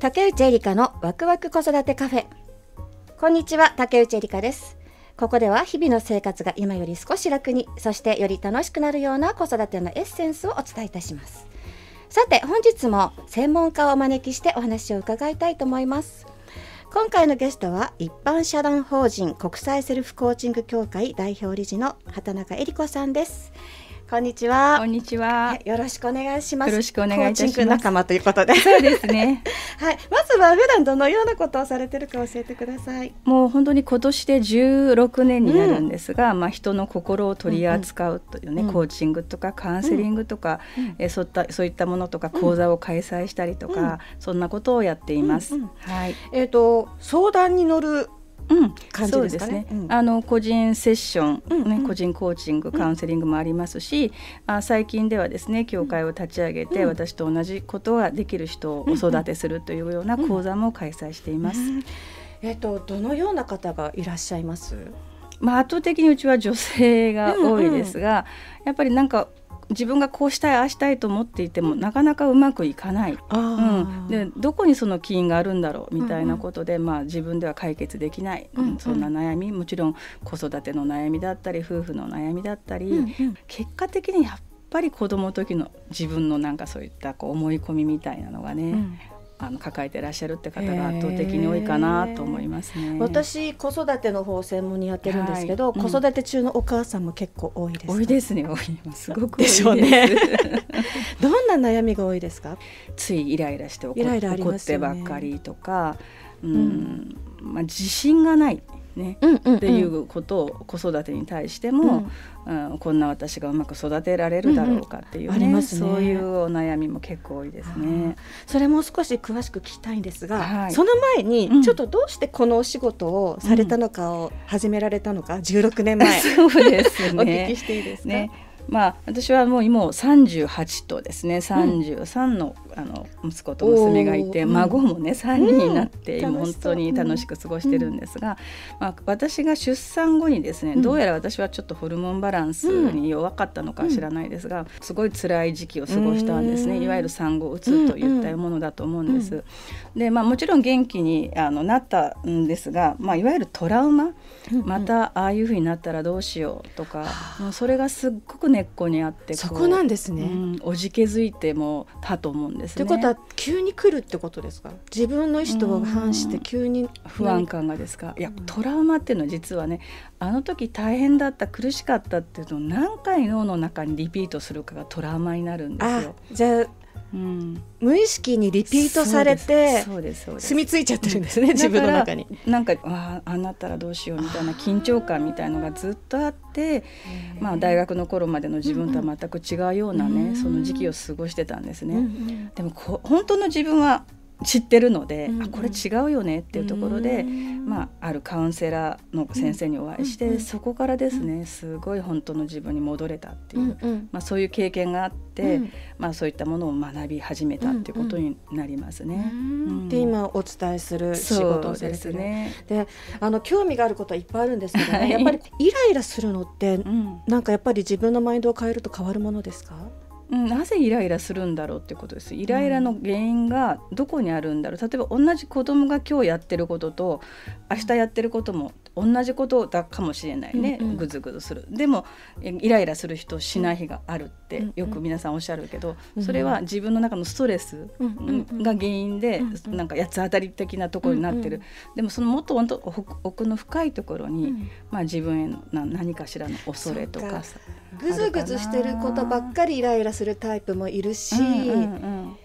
竹内エリカのワクワク子育てカフェ。こんにちは竹内エリカです。ここでは日々の生活が今より少し楽にそしてより楽しくなるような子育てのエッセンスをお伝えいたします。さて本日も専門家をお招きしてお話を伺いたいと思います。今回のゲストは一般社団法人国際セルフコーチング協会代表理事の畑中恵理子さんです。こんにちは。こんにちは。よろしくお願いします。よろしくお願いいたします。仲間ということで。そうですね。はい。まずは普段どのようなことをされてるか教えてください。もう本当に今年で16年になるんですが、うん、まあ人の心を取り扱うというね、うん、コーチングとかカウンセリングとか、うん、えそういったそういったものとか講座を開催したりとか、そんなことをやっています。はい。えっ、ー、と相談に乗るうん、そうですね、うん、あの個人セッション、うん、ね、個人コーチングカウンセリングもありますし、うん、あ最近ではですね協会を立ち上げて、私と同じことができる人をお育てするというような講座も開催しています。えっ、とどのような方がいらっしゃいます？まあ、圧倒的にうちは女性が多いですが、やっぱりなんか自分がこうしたいああしたいと思っていてもなかなかうまくいかない、うん、でどこにその起因があるんだろうみたいなことで、うんうん、まあ、自分では解決できない、うんうん、そんな悩みもちろん子育ての悩みだったり夫婦の悩みだったり、うんうん、結果的にやっぱり子供の時の自分のなんかそういったこう思い込みみたいなのがね、うん、あの抱えてらっしゃるって方が圧倒的に多いかなと思いますね。私子育ての方専門にやってるんですけど、はい。うん、子育て中のお母さんも結構多いです。多いですね多い。すごくでしょうね。どんな悩みが多いですか？ついイライラして怒ってばっかりとか、うん、うん、まあ自信がない。ね、っていうことを子育てに対しても、うん、うん、こんな私がうまく育てられるだろうかっていうねうん。うん、そういうお悩みも結構多いですね。それも少し詳しく聞きたいんですが、はい、その前にちょっとどうしてこのお仕事をされたのかを始められたのか、うん、16年前そうですねお聞きしていいですか、ねまあ、私はもう今38とですね33の,、あの息子と娘がいて孫もね3人になって、今本当に楽しく過ごしてるんですが、まあ、私が出産後にですねどうやら私はちょっとホルモンバランスに弱かったのか知らないですが、すごい辛い時期を過ごしたんですね。いわゆる産後うつといったものだと思うんです。で、まあ、もちろん元気にあのなったんですが、まあ、いわゆるトラウマ、またああいうふうになったらどうしようとか、もうそれがすっごく根っこにあってそこなんですね、うん、おじけづいてもたと思うんですね。ってことは急に来るってことですか？自分の意思と反して急に不安感がですか？いやトラウマっていうのは実はねあの時大変だった苦しかったっていうのを何回脳の中にリピートするかがトラウマになるんですよ。じゃあうん、無意識にリピートされて住み着いちゃってるんですね、自分の中に。なんかああなったらどうしようみたいな緊張感みたいのがずっとあってまあ、大学の頃までの自分とは全く違うようなね、その時期を過ごしてたんですね。でもこ本当の自分は知ってるので、うんうん、あこれ違うよねっていうところで、まあ、あるカウンセラーの先生にお会いして、うんうん、そこからですねすごい本当の自分に戻れたっていう、うんうん、まあ、そういう経験があって、うん、まあ、そういったものを学び始めたっていうことになりますね。で今お伝えする仕事をされてね。であの興味があることはいっぱいあるんですけどね、はい、やっぱりイライラするのって、うん、なんかやっぱり自分のマインドを変えると変わるものですか？うん、なぜイライラするんだろうってことです。イライラの原因がどこにあるんだろう。例えば同じ子供が今日やってることと明日やってることも同じことだかもしれないね、うんうん、ぐずぐずする。でもイライラする人しない日があるってよく皆さんおっしゃるけど、うんうん、それは自分の中のストレスが原因で、うんうん、なんか八つ当たり的なところになってる、うんうん、でもそのもっと奥の深いところに、うん、まあ、自分への何かしらの恐れとかぐずぐずしてることばっかりイライラするタイプもいるし、うんうん。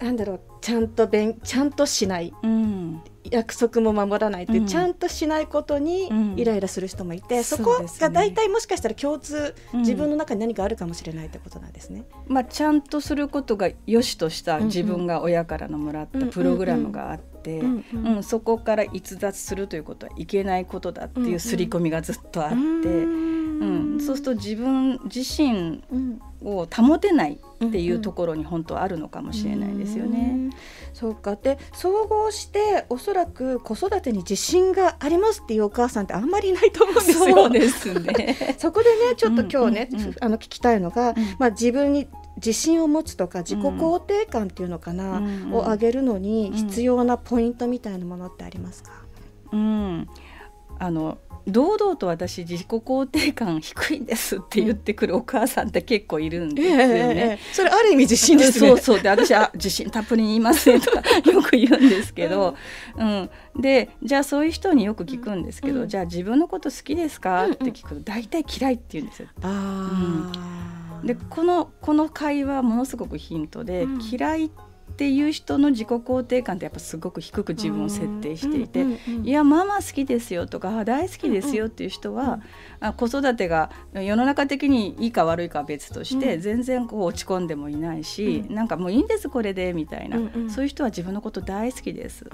うん、なんだろうちゃんとべんちゃんとしない、うん、約束も守らないって、うん、ちゃんとしないことにイライラする人もいて、うん、そこが大体もしかしたら共通、自分の中に何かあるかもしれないってことなんですね。まあ、ちゃんとすることが良しとした自分が親からのもらったプログラムがあって、うんそこから逸脱するということはいけないことだっていう刷り込みがずっとあって。うん、そうすると自分自身を保てないっていうところに本当はあるのかもしれないですよね。うんうん、そうかで総合しておそらく子育てに自信がありますっていうお母さんってあんまりいないと思うんですよ。そうですね。そこでねちょっと今日ね、うんうんうん、あの聞きたいのが、うん、まあ、自分に自信を持つとか自己肯定感っていうのかな、を上げるのに必要なポイントみたいなものってありますか、うん、あの堂々と私自己肯定感低いんですって言ってくるお母さんって結構いるんですよね。えー、それある意味自信ですね。そうそうで私は自信たっぷりに言いますねとかよく言うんですけど、うん、でじゃあそういう人によく聞くんですけど、うん、じゃあ自分のこと好きですか、って聞くと大体嫌いって言うんですよ。あうん、でこのこの会話ものすごくヒントで、嫌いってっていう人の自己肯定感ってやっぱすごく低く自分を設定していて「いやママ好きですよ」とか「大好きですよ」っていう人は、あ子育てが世の中的にいいか悪いかは別として、全然こう落ち込んでもいないし、なんかもういいんですこれでみたいな、そういう人は自分のこと大好きです、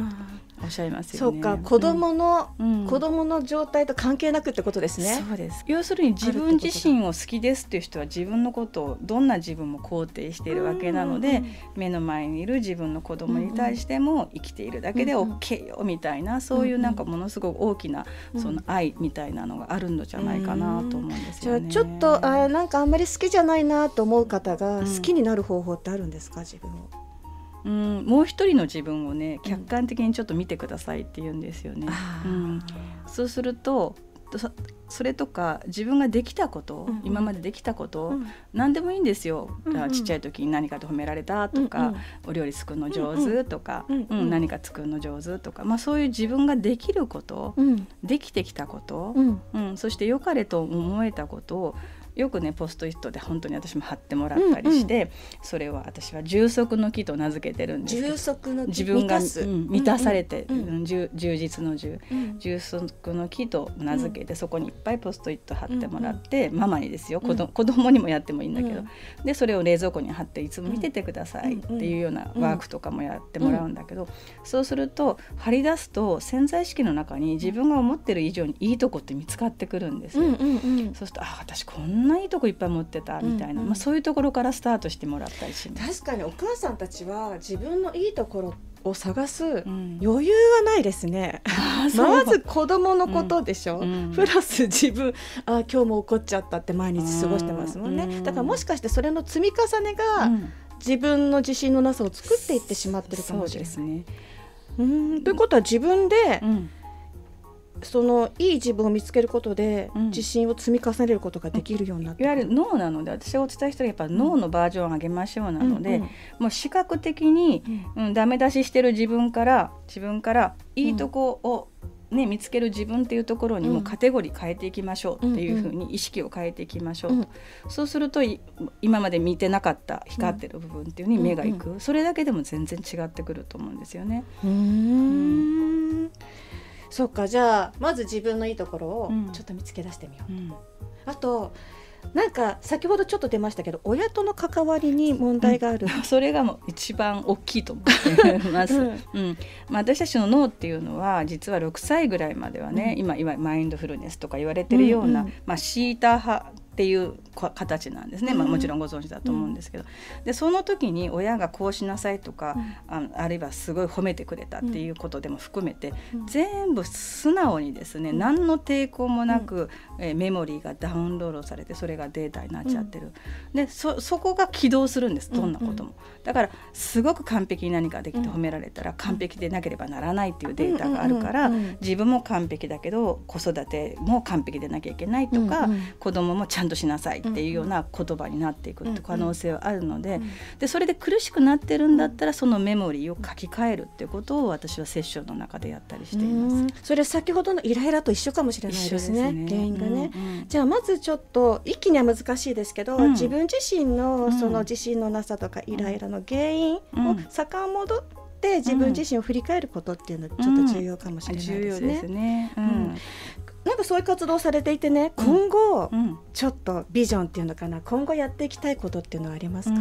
おっしゃいますよね。そうか子供の、子供の状態と関係なくってことですね。そうです。要するに自分自身を好きですっていう人は自分のことをどんな自分も肯定しているわけなので、目の前にいる自分の子供に対しても生きているだけで OK よみたいなそういうなんかものすごく大きなその愛みたいなのがあるのじゃないかなと思うんですよね。じゃあちょっとあなんかあんまり好きじゃないなと思う方が好きになる方法ってあるんですか？自分を。うん、もう一人の自分をね客観的にちょっと見てくださいって言うんですよね。うん、そうするとそれとか自分ができたこと、うん、今までできたこと、うん、何でもいいんですよ、うんうん、ちっちゃい時に何かで褒められたとか、うんうん、お料理作るの上手とか、うんうん、何か作るの上手とか、まあ、そういう自分ができること、できてきたこと、うんそして良かれと思えたことをよくねポストイットで本当に私も貼ってもらったりして、うんうん、それは私は充足の木と名付けてるんです充足の自分が満,、たされて、うんうん、充実の充、うん、充足の木と名付けて、そこにいっぱいポストイット貼ってもらって、ママにですよ。子ど、子供にもやってもいいんだけど、でそれを冷蔵庫に貼っていつも見ててくださいっていうようなワークとかもやってもらうんだけど、そうすると貼り出すと潜在意識の中に自分が思ってる以上にいいとこって見つかってくるんですよ。そうするとあ私こんないいとこいっぱい持ってたみたいな、うんうん、まあ、そういうところからスタートしてもらったりします。確かにお母さんたちは自分のいいところを探す余裕はないですね、う。ん、まず子供のことでしょ、うん、プラス自分あ今日も怒っちゃったって毎日過ごしてますもんね、うん、だからもしかしてそれの積み重ねが、自分の自信のなさを作っていってしまってるかもしれない。ね、うん。ということは自分で、そのいい自分を見つけることで、自信を積み重ねることができるようになって、いわゆる脳なので私がお伝えしたらやっぱ脳のバージョンを上げましょうなので、うんうん、もう視覚的に、うん、ダメ出ししてる自分から自分からいいとこを、ね、見つける自分っていうところにもカテゴリー変えていきましょうっていうふうに意識を変えていきましょうと、うんうん、そうすると今まで見てなかった光ってる部分っていうに目がいく、うんうん、それだけでも全然違ってくると思うんですよね。うんそっかじゃあまず自分のいいところをちょっと見つけ出してみよう、うん、あとなんか先ほどちょっと出ましたけど親との関わりに問題がある、うん、それがもう一番大きいと思ってます、うん。うん。まあ、私たちの脳っていうのは実は6歳ぐらいまではね、うん、今今マインドフルネスとか言われてるような、うんうん、まあ、シータ派っていう形なんですね、まあ、もちろんご存知だと思うんですけど、うん、でその時に親がこうしなさいとか、うん、ああるいはすごい褒めてくれたっていうことでも含めて、うん、全部素直にですね何の抵抗もなく、えー、メモリーがダウンロードされてそれがデータになっちゃってる、でそそこが起動するんですどんなことも。だからすごく完璧に何かできて褒められたら完璧でなければならないっていうデータがあるから自分も完璧だけど子育ても完璧でなきゃいけないとか、子供もちゃんとしなさいっていうような言葉になっていくって可能性はあるのででそれで苦しくなってるんだったらそのメモリーを書き換えるっていうことを私はセッションの中でやったりしています。それ先ほどのイライラと一緒かもしれないですね、ね、原因がね、うんうん、じゃあまずちょっと一気には難しいですけど、うん、自分自身のその自信のなさとかイライラの原因を遡って自分自身を振り返ることっていうのはちょっと重要かもしれないですね。うん、ね。うん、なんかそういう活動されていてね今後、ちょっとビジョンっていうのかな今後やっていきたいことっていうのはありますか、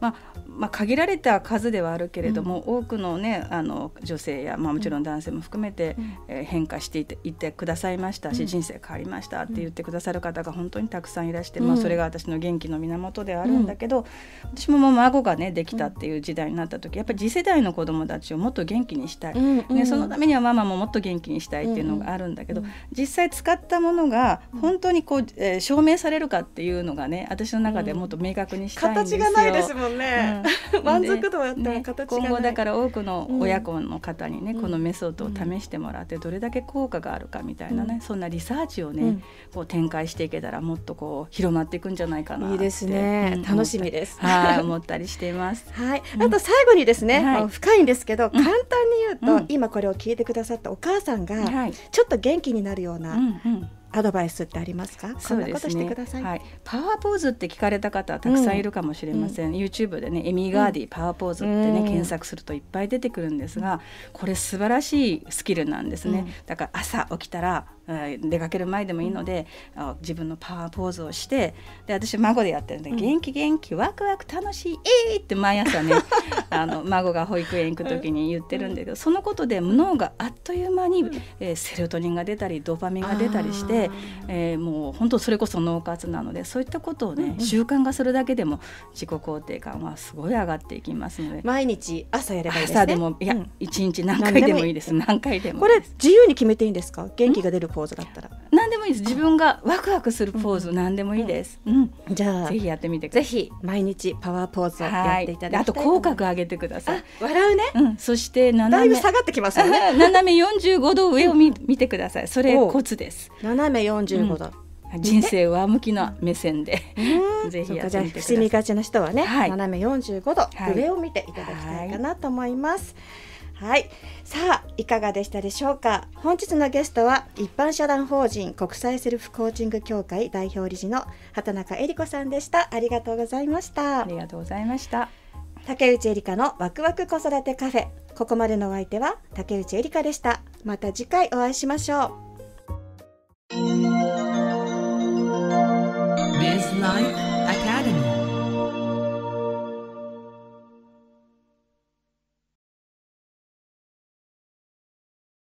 まあ、まあ、限られた数ではあるけれども、うん、多くの,、ね、あの女性や、まあ、もちろん男性も含めて、うん、えー、変化していていてくださいましたし、うん、人生変わりましたって言ってくださる方が本当にたくさんいらして、まあ、それが私の元気の源ではあるんだけど、私も孫が、ね、できたっていう時代になった時やっぱり次世代の子どもたちをもっと元気にしたい、ね、そのためにはママももっと元気にしたいっていうのがあるんだけど、実際使ったものが本当にこう、えー、証明されるかっていうのがね私の中でもっと明確にしたいんですよ。形がないですもんね、満足度やったら形今後だから多くの親子の方にね、このメソッドを試してもらってどれだけ効果があるかみたいなね、そんなリサーチをね、こう展開していけたらもっとこう広まっていくんじゃないかないいですね、楽しみです。はい思ったりしています。はい。あと最後にですね、深いんですけど簡単に言うと、今これを聞いてくださったお母さんがちょっと元気になるような、アドバイスってありますか？そうですね、はい、パワーポーズって聞かれた方たくさんいるかもしれません、うん、YouTube でねエイミー・カディ、パワーポーズってね、検索するといっぱい出てくるんですがこれ素晴らしいスキルなんですね、だから朝起きたら出かける前でもいいので、うん、自分のパワーポーズをしてで私孫でやってるんで、うん、元気元気ワクワク楽しいえーって毎朝ね あの孫が保育園行く時に言ってるんだけど、そのことで脳があっという間に、えー、セロトニンが出たりドーパミンが出たりして、えー、もう本当それこそ脳活なのでそういったことをね、うん習慣化するだけでも自己肯定感はすごい上がっていきますので。毎日朝やればいいですね。朝でもいや一、日何回でもいいです。何回でもこれ自由に決めていいんですか？元気が出るポーズだったら。何でもいいです。自分がワクワクするポーズ何でもいいです、うん。じゃあぜひやってみてぜひ毎日パワーポーズをやっていただきあと口角上げてください。笑うね、うん、そしてだいぶ下がってきますよね。斜め45度上を見見てください。それコツです。斜め45度、人生上向きな目線で、ぜひやってみてください。伏みがちな人はね、はい、斜め45度、はい、上を見ていただきたいかなと思います。はい、さあいかがでしたでしょうか？本日のゲストは一般社団法人国際セルフコーチング協会代表理事の畑中恵理子さんでした。ありがとうございました。ありがとうございました。竹内恵理香のワクワク子育てカフェ。ここまでのお相手は竹内恵理香でした。また次回お会いしましょう